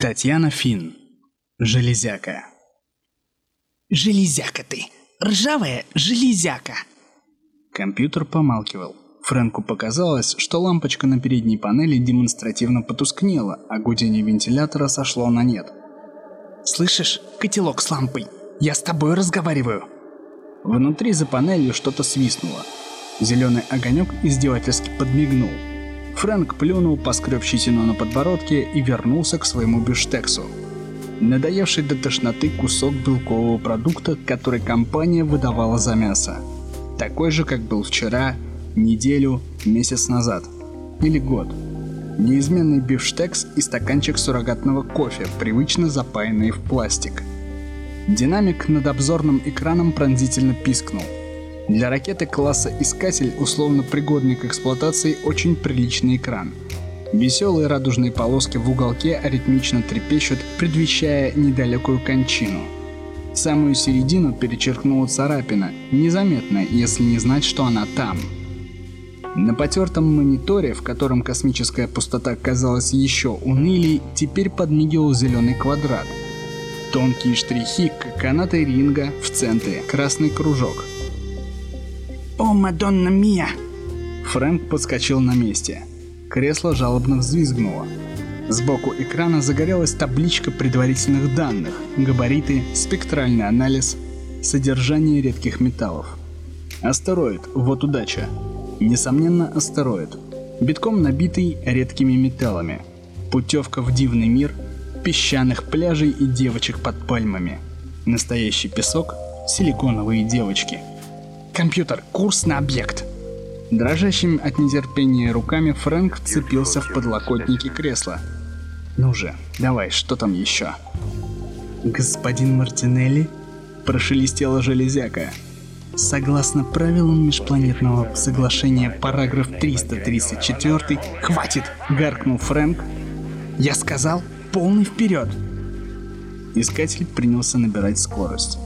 Татьяна Фин. Железяка. Железяка ты! Ржавая железяка! Компьютер помалкивал. Фрэнку показалось, что лампочка на передней панели демонстративно потускнела, а гудение вентилятора сошло на нет. «Слышишь, котелок с лампой? Я с тобой разговариваю!» Внутри за панелью что-то свистнуло. Зеленый огонек издевательски подмигнул. Фрэнк плюнул, поскреб щетину на подбородке и вернулся к своему бюштексу. Надоевший до тошноты кусок белкового продукта, который компания выдавала за мясо. Такой же, как был вчера, неделю, месяц назад. Или год. Неизменный бифштекс и стаканчик суррогатного кофе, привычно запаянный в пластик. Динамик над обзорным экраном пронзительно пискнул. Для ракеты класса «Искатель» условно пригодный к эксплуатации очень приличный экран. Веселые радужные полоски в уголке аритмично трепещут, предвещая недалекую кончину. Самую середину перечеркнула царапина, незаметная, если не знать, что она там. На потертом мониторе, в котором космическая пустота казалась еще унылей, теперь подмигивал зеленый квадрат. Тонкие штрихи, как канаты ринга, в центре красный кружок – «О, Мадонна Мия!» Фрэнк подскочил на месте. Кресло жалобно взвизгнуло. Сбоку экрана загорелась табличка предварительных данных, габариты, спектральный анализ, содержание редких металлов. Астероид, вот удача. Несомненно, астероид. Битком набитый редкими металлами. Путевка в дивный мир, песчаных пляжей и девочек под пальмами. Настоящий песок, силиконовые девочки – Компьютер, курс на объект. Дрожащими от нетерпения руками Фрэнк вцепился в подлокотники кресла. Ну же, давай, что там еще? Господин Мартинелли, прошелестела железяка. Согласно правилам межпланетного соглашения параграф 334, хватит, гаркнул Фрэнк. Я сказал, полный вперед. Искатель принялся набирать скорость.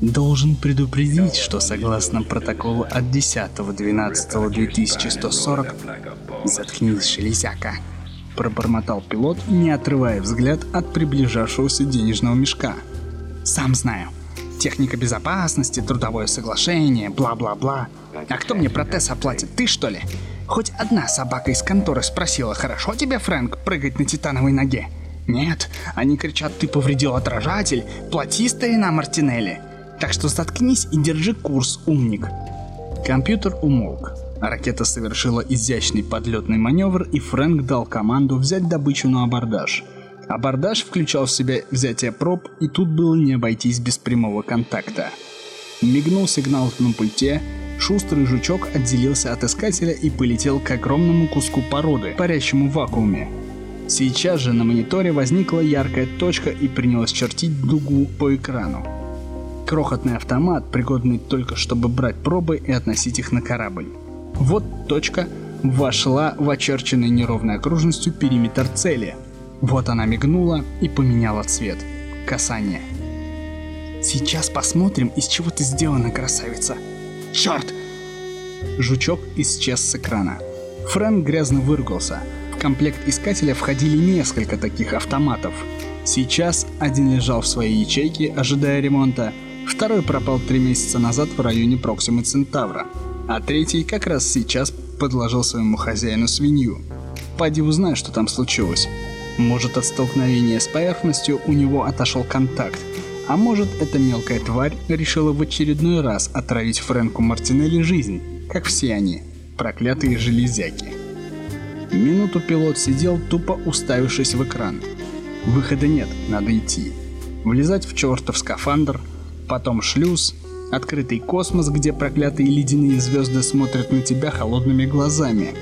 Должен предупредить, что согласно протоколу от 10.12.2140 «Заткнись, железяка!» пробормотал пилот, не отрывая взгляд от приближавшегося денежного мешка. «Сам знаю. Техника безопасности, трудовое соглашение, бла-бла-бла. А кто мне протез оплатит, ты что ли? Хоть одна собака из конторы спросила, хорошо тебе, Фрэнк, прыгать на титановой ноге? Нет, они кричат, ты повредил отражатель, плати старина Мартинелли. Так что заткнись и держи курс, умник. Компьютер умолк. Ракета совершила изящный подлетный маневр, и Фрэнк дал команду взять добычу на абордаж. Абордаж включал в себя взятие проб, и тут было не обойтись без прямого контакта. Мигнул сигнал на пульте, шустрый жучок отделился от искателя и полетел к огромному куску породы, парящему в вакууме. Сейчас же на мониторе возникла яркая точка и принялась чертить дугу по экрану. Крохотный автомат, пригодный только чтобы брать пробы и относить их на корабль. Вот точка вошла в очерченный неровной окружностью периметр цели. Вот она мигнула и поменяла цвет. Касание. Сейчас посмотрим, из чего ты сделана, красавица. Черт! Жучок исчез с экрана. Фрэнк грязно выругался. В комплект искателя входили несколько таких автоматов. Сейчас один лежал в своей ячейке, ожидая ремонта, Второй пропал три месяца назад в районе Проксимы Центавра, а третий как раз сейчас подложил своему хозяину свинью. Пади узнай, что там случилось. Может, от столкновения с поверхностью у него отошел контакт, а может, эта мелкая тварь решила в очередной раз отравить Фрэнку Мартинелли жизнь, как все они, проклятые железяки. Минуту пилот сидел, тупо уставившись в экран. Выхода нет, надо идти. Влезать в чертов скафандр – потом шлюз, открытый космос, где проклятые ледяные звезды смотрят на тебя холодными глазами,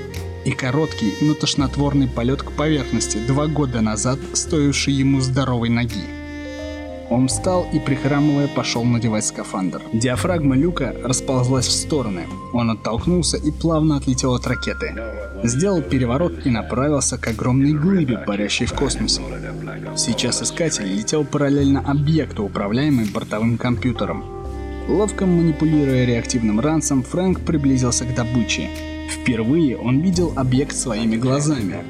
и короткий, но тошнотворный полет к поверхности, два года назад стоивший ему здоровой ноги. Он встал и, прихрамывая, пошел надевать скафандр. Диафрагма люка расползлась в стороны. Он оттолкнулся и плавно отлетел от ракеты. Сделал переворот и направился к огромной глыбе, парящей в космосе. Сейчас искатель летел параллельно объекту, управляемый бортовым компьютером. Ловко манипулируя реактивным ранцем, Фрэнк приблизился к добыче. Впервые он видел объект своими глазами.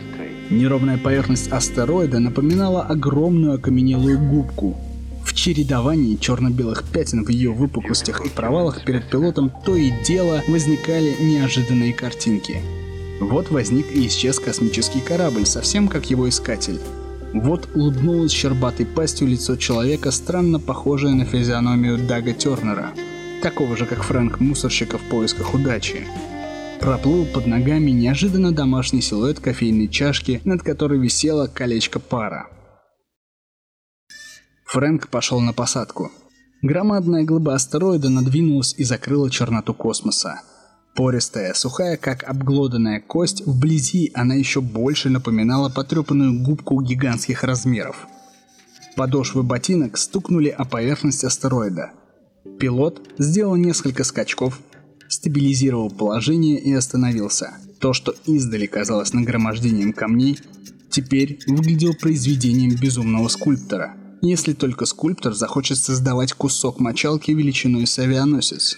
Неровная поверхность астероида напоминала огромную окаменелую губку. Чередовании черно-белых пятен в ее выпуклостях и провалах перед пилотом то и дело возникали неожиданные картинки. Вот возник и исчез космический корабль, совсем как его искатель. Вот улыбнулось щербатой пастью лицо человека, странно похожее на физиономию Дага Тернера, такого же, как Фрэнк Мусорщика в поисках удачи проплыл под ногами неожиданно домашний силуэт кофейной чашки, над которой висело колечко пара. Фрэнк пошел на посадку. Громадная глыба астероида надвинулась и закрыла черноту космоса. Пористая, сухая, как обглоданная кость, вблизи она еще больше напоминала потрепанную губку гигантских размеров. Подошвы ботинок стукнули о поверхность астероида. Пилот сделал несколько скачков стабилизировал положение и остановился. То, что издали казалось нагромождением камней, теперь выглядело произведением безумного скульптора. Если только скульптор захочет создавать кусок мочалки величиной с авианосец.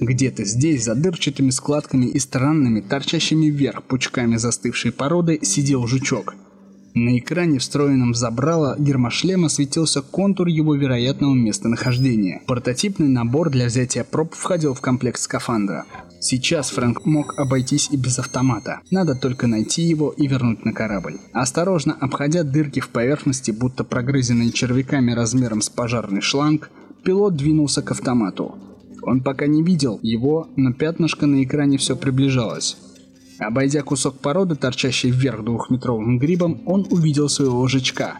Где-то здесь, за дырчатыми складками и странными, торчащими вверх пучками застывшей породы, сидел жучок – на экране, встроенном в забрало гермошлема, светился контур его вероятного местонахождения. Прототипный набор для взятия проб входил в комплект скафандра. Сейчас Фрэнк мог обойтись и без автомата. Надо только найти его и вернуть на корабль. Осторожно обходя дырки в поверхности, будто прогрызенные червяками размером с пожарный шланг, пилот двинулся к автомату. Он пока не видел его, но пятнышко на экране все приближалось. Обойдя кусок породы, торчащий вверх двухметровым грибом, он увидел своего жучка.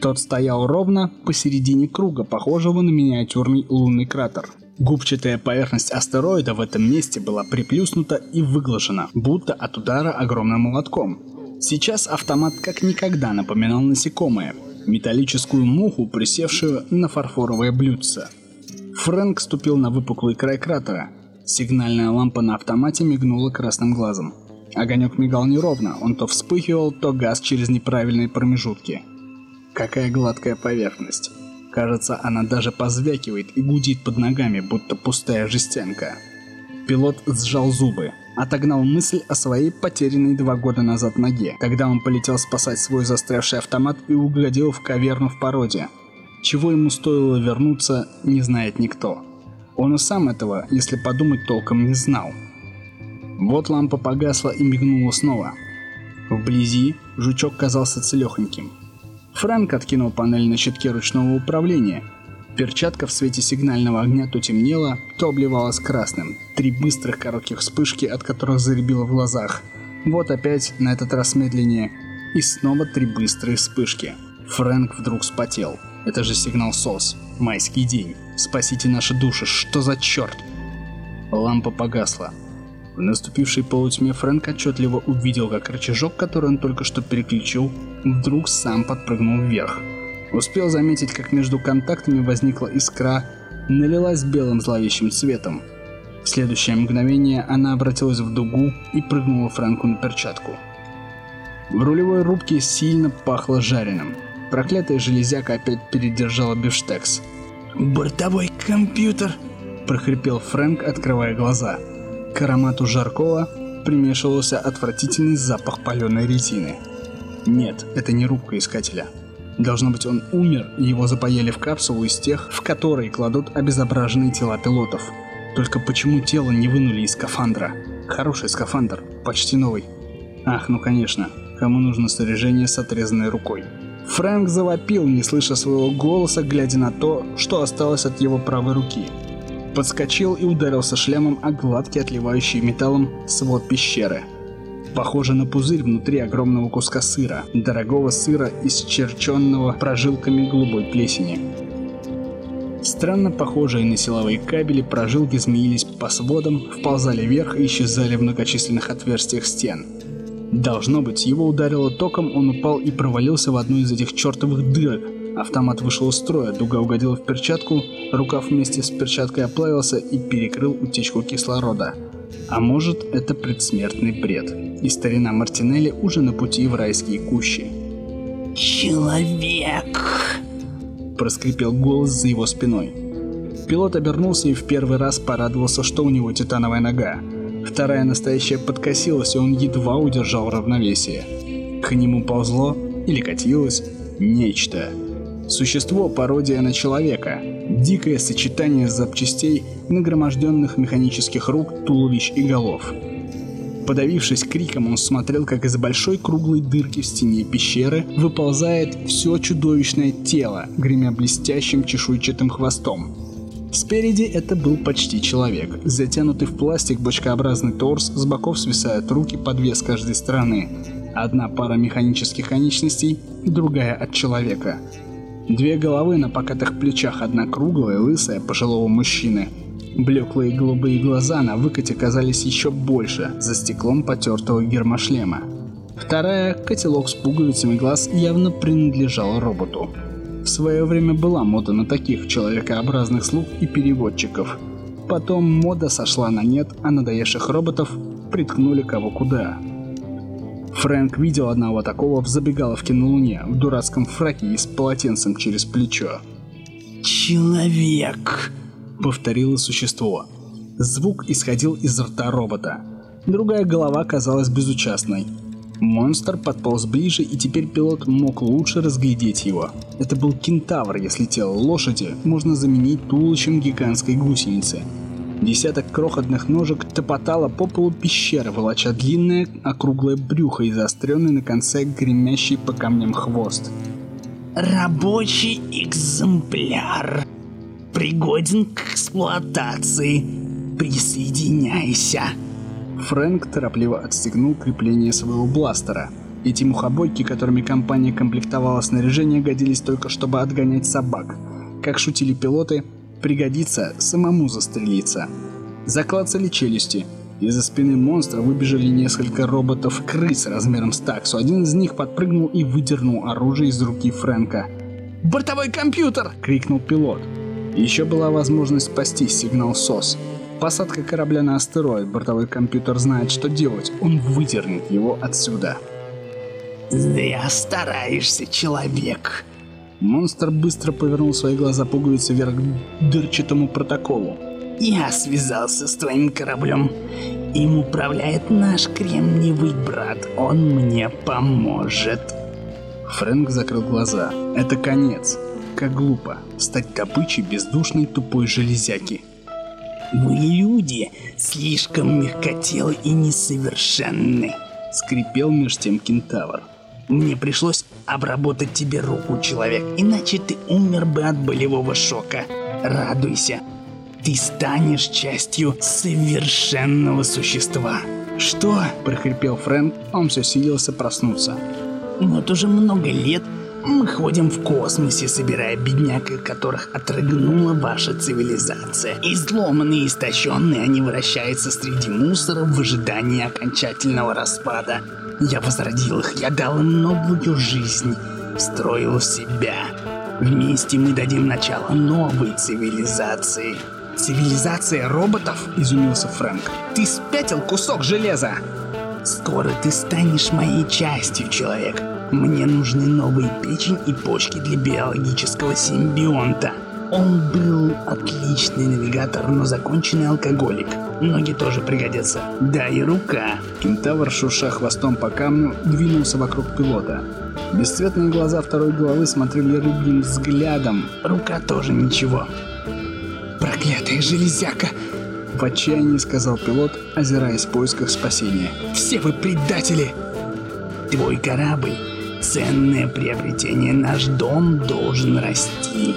Тот стоял ровно посередине круга, похожего на миниатюрный лунный кратер. Губчатая поверхность астероида в этом месте была приплюснута и выглажена, будто от удара огромным молотком. Сейчас автомат как никогда напоминал насекомое, металлическую муху, присевшую на фарфоровое блюдце. Фрэнк ступил на выпуклый край кратера. Сигнальная лампа на автомате мигнула красным глазом. Огонек мигал неровно, он то вспыхивал, то газ через неправильные промежутки. Какая гладкая поверхность. Кажется, она даже позвякивает и гудит под ногами, будто пустая жестянка. Пилот сжал зубы, отогнал мысль о своей потерянной два года назад ноге, когда он полетел спасать свой застрявший автомат и угодил в каверну в породе. Чего ему стоило вернуться, не знает никто. Он и сам этого, если подумать, толком не знал. Вот лампа погасла и мигнула снова. Вблизи жучок казался целехоньким. Фрэнк откинул панель на щитке ручного управления. Перчатка в свете сигнального огня то темнела, то обливалась красным. Три быстрых коротких вспышки, от которых заребило в глазах. Вот опять, на этот раз медленнее. И снова три быстрые вспышки. Фрэнк вдруг спотел. Это же сигнал СОС. Майский день. Спасите наши души. Что за черт? Лампа погасла. В наступившей полутьме Фрэнк отчетливо увидел, как рычажок, который он только что переключил, вдруг сам подпрыгнул вверх. Успел заметить, как между контактами возникла искра, налилась белым зловещим цветом. В следующее мгновение она обратилась в дугу и прыгнула Фрэнку на перчатку. В рулевой рубке сильно пахло жареным. Проклятая железяка опять передержала бифштекс. «Бортовой компьютер!» – прохрипел Фрэнк, открывая глаза – к аромату жаркого примешивался отвратительный запах паленой резины. Нет, это не рубка искателя. Должно быть, он умер, и его запаяли в капсулу из тех, в которые кладут обезображенные тела пилотов. Только почему тело не вынули из скафандра? Хороший скафандр, почти новый. Ах, ну конечно, кому нужно снаряжение с отрезанной рукой? Фрэнк завопил, не слыша своего голоса, глядя на то, что осталось от его правой руки подскочил и ударился шлемом о гладкий отливающий металлом свод пещеры. Похоже на пузырь внутри огромного куска сыра, дорогого сыра, исчерченного прожилками голубой плесени. Странно похожие на силовые кабели прожилки змеились по сводам, вползали вверх и исчезали в многочисленных отверстиях стен. Должно быть, его ударило током, он упал и провалился в одну из этих чертовых дырок, Автомат вышел из строя, дуга угодила в перчатку, рукав вместе с перчаткой оплавился и перекрыл утечку кислорода. А может, это предсмертный бред. И старина Мартинелли уже на пути в райские кущи. «Человек!» Проскрипел голос за его спиной. Пилот обернулся и в первый раз порадовался, что у него титановая нога. Вторая настоящая подкосилась, и он едва удержал равновесие. К нему ползло или катилось нечто. Существо пародия на человека. Дикое сочетание запчастей, нагроможденных механических рук, туловищ и голов. Подавившись криком, он смотрел, как из большой круглой дырки в стене пещеры выползает все чудовищное тело, гремя блестящим чешуйчатым хвостом. Спереди это был почти человек. Затянутый в пластик бочкообразный торс, с боков свисают руки под вес каждой стороны. Одна пара механических конечностей, другая от человека. Две головы на покатых плечах, одна круглая, лысая, пожилого мужчины – Блеклые голубые глаза на выкате казались еще больше за стеклом потертого гермошлема. Вторая, котелок с пуговицами глаз, явно принадлежала роботу. В свое время была мода на таких человекообразных слуг и переводчиков. Потом мода сошла на нет, а надоевших роботов приткнули кого куда. Фрэнк видел одного такого в забегаловке на Луне, в дурацком фраке и с полотенцем через плечо. «Человек!» — повторило существо. Звук исходил из рта робота. Другая голова казалась безучастной. Монстр подполз ближе, и теперь пилот мог лучше разглядеть его. Это был кентавр, если тело лошади можно заменить туловищем гигантской гусеницы. Десяток крохотных ножек топотало по полу пещеры, волоча длинное округлое брюхо и заостренный на конце гремящий по камням хвост. «Рабочий экземпляр», пригоден к эксплуатации. Присоединяйся. Фрэнк торопливо отстегнул крепление своего бластера. Эти мухобойки, которыми компания комплектовала снаряжение, годились только чтобы отгонять собак. Как шутили пилоты, пригодится самому застрелиться. Заклацали челюсти. Из-за спины монстра выбежали несколько роботов-крыс размером с таксу. Один из них подпрыгнул и выдернул оружие из руки Фрэнка. «Бортовой компьютер!» — крикнул пилот. Еще была возможность спасти сигнал СОС. Посадка корабля на астероид, бортовой компьютер знает, что делать, он выдернет его отсюда. «Зря стараешься, человек!» Монстр быстро повернул свои глаза пуговицы вверх к дырчатому протоколу. «Я связался с твоим кораблем. Им управляет наш кремниевый брат. Он мне поможет». Фрэнк закрыл глаза. «Это конец как глупо стать добычей бездушной тупой железяки. Вы люди слишком мягкотелы и несовершенны, скрипел меж тем кентавр. Мне пришлось обработать тебе руку, человек, иначе ты умер бы от болевого шока. Радуйся, ты станешь частью совершенного существа. Что? прохрипел Фрэнк, он все силился проснуться. Вот уже много лет мы ходим в космосе, собирая бедняк, которых отрыгнула ваша цивилизация. Изломанные и истощенные они вращаются среди мусора в ожидании окончательного распада. Я возродил их, я дал им новую жизнь, встроил в себя. Вместе мы дадим начало новой цивилизации. Цивилизация роботов? Изумился Фрэнк. Ты спятил кусок железа! Скоро ты станешь моей частью, человек. Мне нужны новые печень и почки для биологического симбионта. Он был отличный навигатор, но законченный алкоголик. Ноги тоже пригодятся. Да и рука. Кентавр, шурша хвостом по камню, двинулся вокруг пилота. Бесцветные глаза второй головы смотрели рыбьим взглядом. Рука тоже ничего. Проклятая железяка! В отчаянии сказал пилот, озираясь в поисках спасения. «Все вы предатели!» «Твой корабль ценное приобретение. Наш дом должен расти.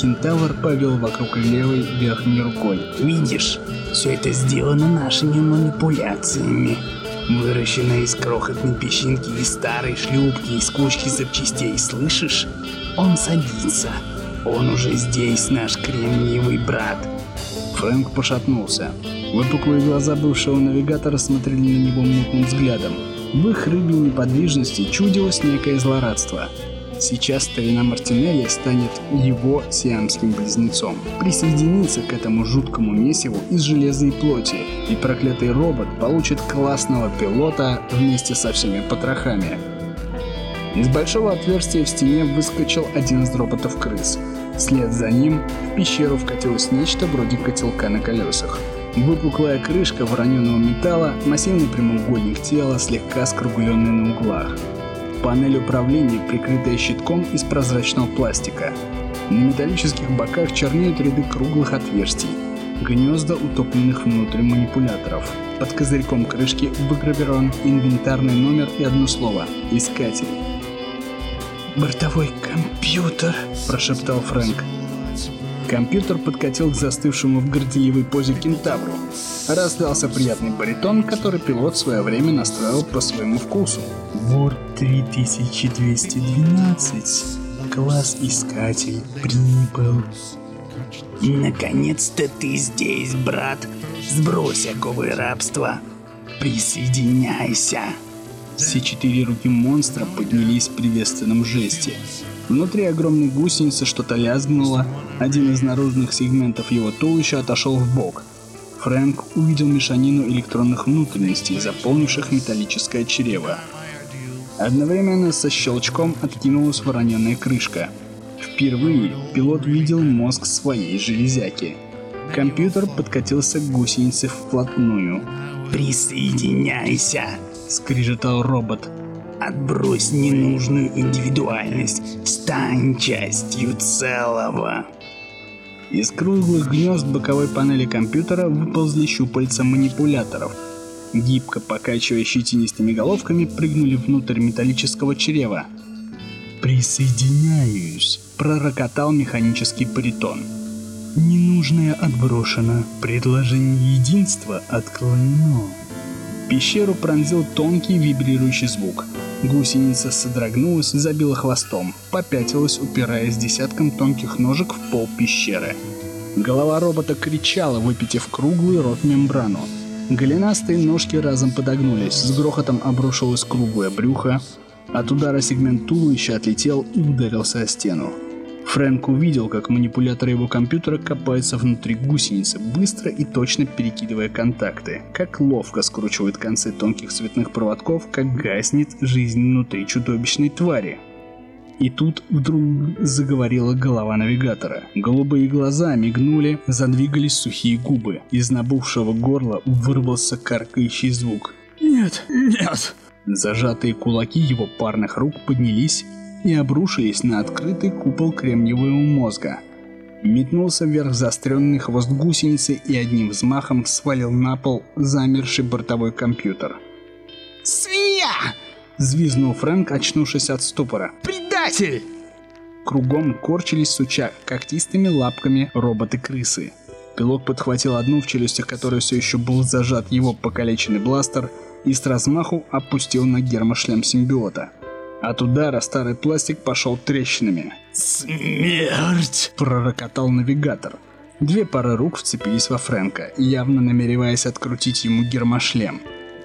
Кентавр повел вокруг левой верхней рукой. Видишь, все это сделано нашими манипуляциями. Выращено из крохотной песчинки, из старой шлюпки, из кучки запчастей. Слышишь? Он садится. Он уже здесь, наш кремниевый брат. Фрэнк пошатнулся. Выпуклые глаза бывшего навигатора смотрели на него мутным взглядом. В их рыбьей неподвижности чудилось некое злорадство. Сейчас старина Мартинелли станет его сиамским близнецом. Присоединится к этому жуткому месиву из железа и плоти, и проклятый робот получит классного пилота вместе со всеми потрохами. Из большого отверстия в стене выскочил один из роботов-крыс. Вслед за ним в пещеру вкатилось нечто вроде котелка на колесах. Выпуклая крышка вороненого металла, массивный прямоугольник тела, слегка скругленный на углах. Панель управления, прикрытая щитком из прозрачного пластика. На металлических боках чернеют ряды круглых отверстий. Гнезда утопленных внутрь манипуляторов. Под козырьком крышки выгравирован инвентарный номер и одно слово – «Искатель». «Бортовой компьютер», – прошептал Фрэнк. Компьютер подкатил к застывшему в горделивой позе кентавру. Раздался приятный баритон, который пилот в свое время настроил по своему вкусу. Борт 3212. Класс Искатель прибыл. Наконец-то ты здесь, брат. Сбрось оковы рабства. Присоединяйся. Все четыре руки монстра поднялись в приветственном жесте. Внутри огромной гусеницы что-то лязгнуло, один из наружных сегментов его туловища отошел в бок. Фрэнк увидел мешанину электронных внутренностей, заполнивших металлическое чрево. Одновременно со щелчком откинулась вороненная крышка. Впервые пилот видел мозг своей железяки. Компьютер подкатился к гусенице вплотную. «Присоединяйся!» — скрижетал робот. Отбрось ненужную индивидуальность, стань частью целого. Из круглых гнезд боковой панели компьютера выползли щупальца манипуляторов. Гибко покачивая щетинистыми головками, прыгнули внутрь металлического чрева. «Присоединяюсь», — пророкотал механический баритон. «Ненужное отброшено, предложение единства отклонено». Пещеру пронзил тонкий вибрирующий звук. Гусеница содрогнулась, забила хвостом, попятилась, упираясь десятком тонких ножек в пол пещеры. Голова робота кричала, выпитив круглый рот мембрану. Голенастые ножки разом подогнулись, с грохотом обрушилось круглое брюхо. От удара сегмент туловища отлетел и ударился о стену. Фрэнк увидел, как манипуляторы его компьютера копаются внутри гусеницы, быстро и точно перекидывая контакты, как ловко скручивают концы тонких цветных проводков, как гаснет жизнь внутри чудовищной твари. И тут вдруг заговорила голова навигатора. Голубые глаза мигнули, задвигались сухие губы. Из набувшего горла вырвался каркающий звук. «Нет, нет!» Зажатые кулаки его парных рук поднялись и обрушились на открытый купол кремниевого мозга. Метнулся вверх заостренный хвост гусеницы и одним взмахом свалил на пол замерший бортовой компьютер. «Свинья!» — взвизнул Фрэнк, очнувшись от ступора. «Предатель!» Кругом корчились, суча когтистыми лапками роботы-крысы. Пилот подхватил одну, в челюстях которой все еще был зажат его покалеченный бластер, и с размаху опустил на гермошлем симбиота. От удара старый пластик пошел трещинами. «Смерть!» – пророкотал навигатор. Две пары рук вцепились во Фрэнка, явно намереваясь открутить ему гермошлем.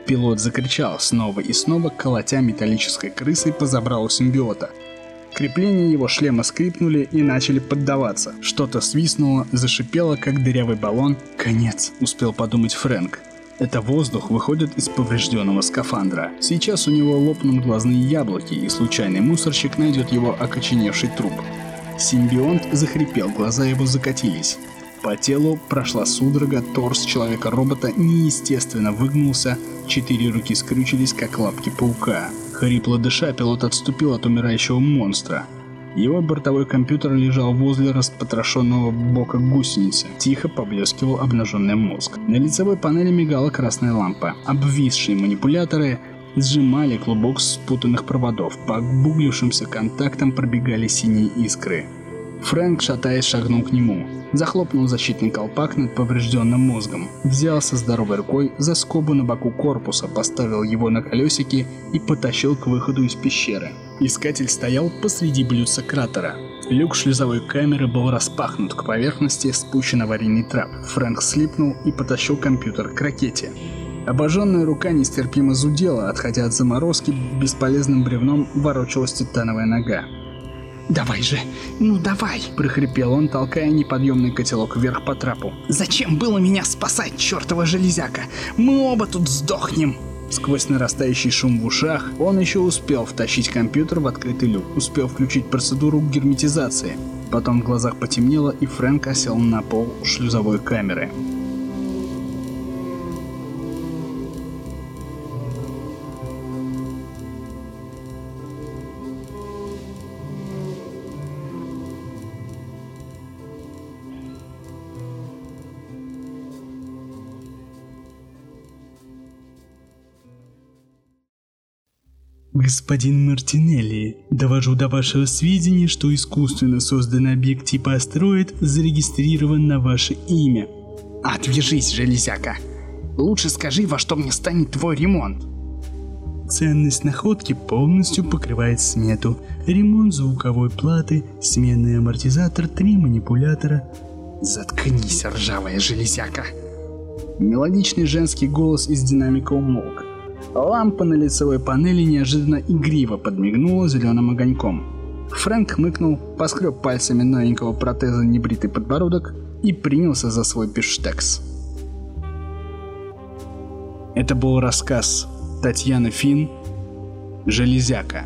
Пилот закричал, снова и снова колотя металлической крысой по забралу симбиота. Крепления его шлема скрипнули и начали поддаваться. Что-то свистнуло, зашипело, как дырявый баллон. «Конец», — успел подумать Фрэнк. Это воздух выходит из поврежденного скафандра. Сейчас у него лопнут глазные яблоки, и случайный мусорщик найдет его окоченевший труп. Симбионт захрипел, глаза его закатились. По телу прошла судорога, торс человека-робота неестественно выгнулся, четыре руки скрючились, как лапки паука. Хрипло дыша, пилот отступил от умирающего монстра. Его бортовой компьютер лежал возле распотрошенного бока гусеницы. Тихо поблескивал обнаженный мозг. На лицевой панели мигала красная лампа. Обвисшие манипуляторы сжимали клубок спутанных проводов. По обуглившимся контактам пробегали синие искры. Фрэнк, шатаясь, шагнул к нему. Захлопнул защитный колпак над поврежденным мозгом. Взялся здоровой рукой за скобу на боку корпуса, поставил его на колесики и потащил к выходу из пещеры. Искатель стоял посреди блюдца кратера. Люк шлюзовой камеры был распахнут, к поверхности спущен аварийный трап. Фрэнк слипнул и потащил компьютер к ракете. Обожженная рука нестерпимо зудела, отходя от заморозки, бесполезным бревном ворочалась титановая нога. «Давай же, ну давай!» – прохрипел он, толкая неподъемный котелок вверх по трапу. «Зачем было меня спасать, чертова железяка? Мы оба тут сдохнем!» Сквозь нарастающий шум в ушах, он еще успел втащить компьютер в открытый люк, успел включить процедуру герметизации. Потом в глазах потемнело, и Фрэнк осел на пол шлюзовой камеры. Господин Мартинелли, довожу до вашего сведения, что искусственно созданный объект типа астероид зарегистрирован на ваше имя. Отвяжись, железяка. Лучше скажи, во что мне станет твой ремонт. Ценность находки полностью покрывает смету. Ремонт звуковой платы, сменный амортизатор, три манипулятора. Заткнись, ржавая железяка. Мелодичный женский голос из динамика умолк. Лампа на лицевой панели неожиданно игриво подмигнула зеленым огоньком. Фрэнк хмыкнул, поскреб пальцами новенького протеза небритый подбородок и принялся за свой пиштекс. Это был рассказ Татьяны Фин «Железяка».